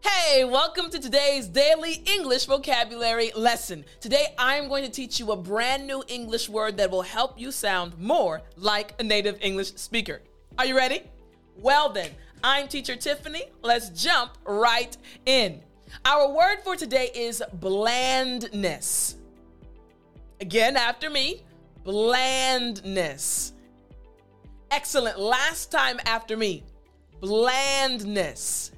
Hey, welcome to today's daily English vocabulary lesson. Today I'm going to teach you a brand new English word that will help you sound more like a native English speaker. Are you ready? Well, then, I'm teacher Tiffany. Let's jump right in. Our word for today is blandness. Again, after me, blandness. Excellent. Last time after me, blandness.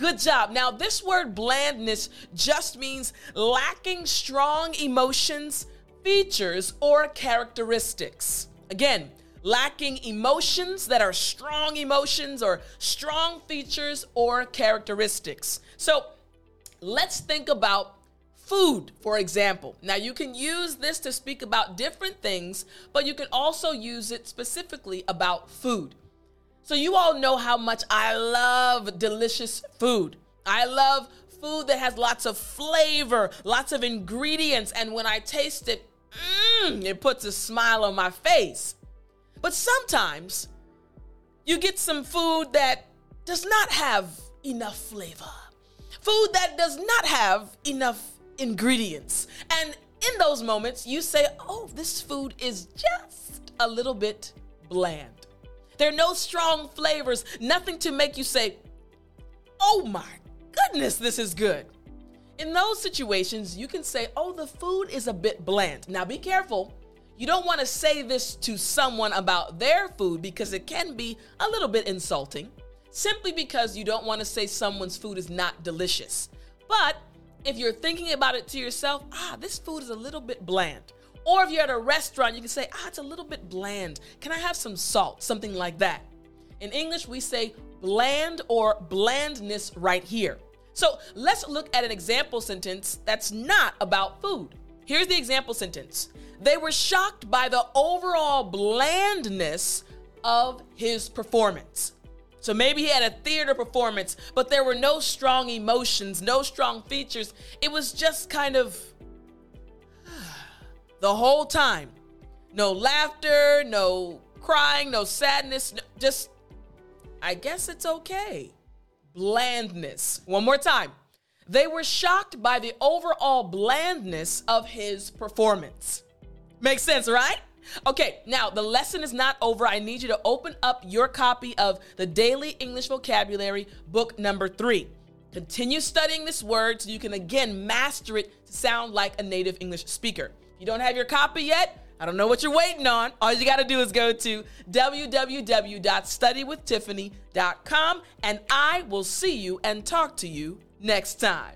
Good job. Now, this word blandness just means lacking strong emotions, features, or characteristics. Again, lacking emotions that are strong emotions or strong features or characteristics. So, let's think about food, for example. Now, you can use this to speak about different things, but you can also use it specifically about food. So, you all know how much I love delicious food. I love food that has lots of flavor, lots of ingredients, and when I taste it, mm, it puts a smile on my face. But sometimes you get some food that does not have enough flavor, food that does not have enough ingredients. And in those moments, you say, Oh, this food is just a little bit bland. There are no strong flavors, nothing to make you say, oh my goodness, this is good. In those situations, you can say, oh, the food is a bit bland. Now be careful. You don't want to say this to someone about their food because it can be a little bit insulting, simply because you don't want to say someone's food is not delicious. But if you're thinking about it to yourself, ah, this food is a little bit bland. Or if you're at a restaurant, you can say, ah, it's a little bit bland. Can I have some salt? Something like that. In English, we say bland or blandness right here. So let's look at an example sentence that's not about food. Here's the example sentence They were shocked by the overall blandness of his performance. So maybe he had a theater performance, but there were no strong emotions, no strong features. It was just kind of the whole time. No laughter, no crying, no sadness, just, I guess it's okay. Blandness. One more time. They were shocked by the overall blandness of his performance. Makes sense, right? Okay, now the lesson is not over. I need you to open up your copy of the Daily English Vocabulary, book number three. Continue studying this word so you can again master it to sound like a native English speaker you don't have your copy yet, I don't know what you're waiting on. All you got to do is go to www.studywithtiffany.com and I will see you and talk to you next time.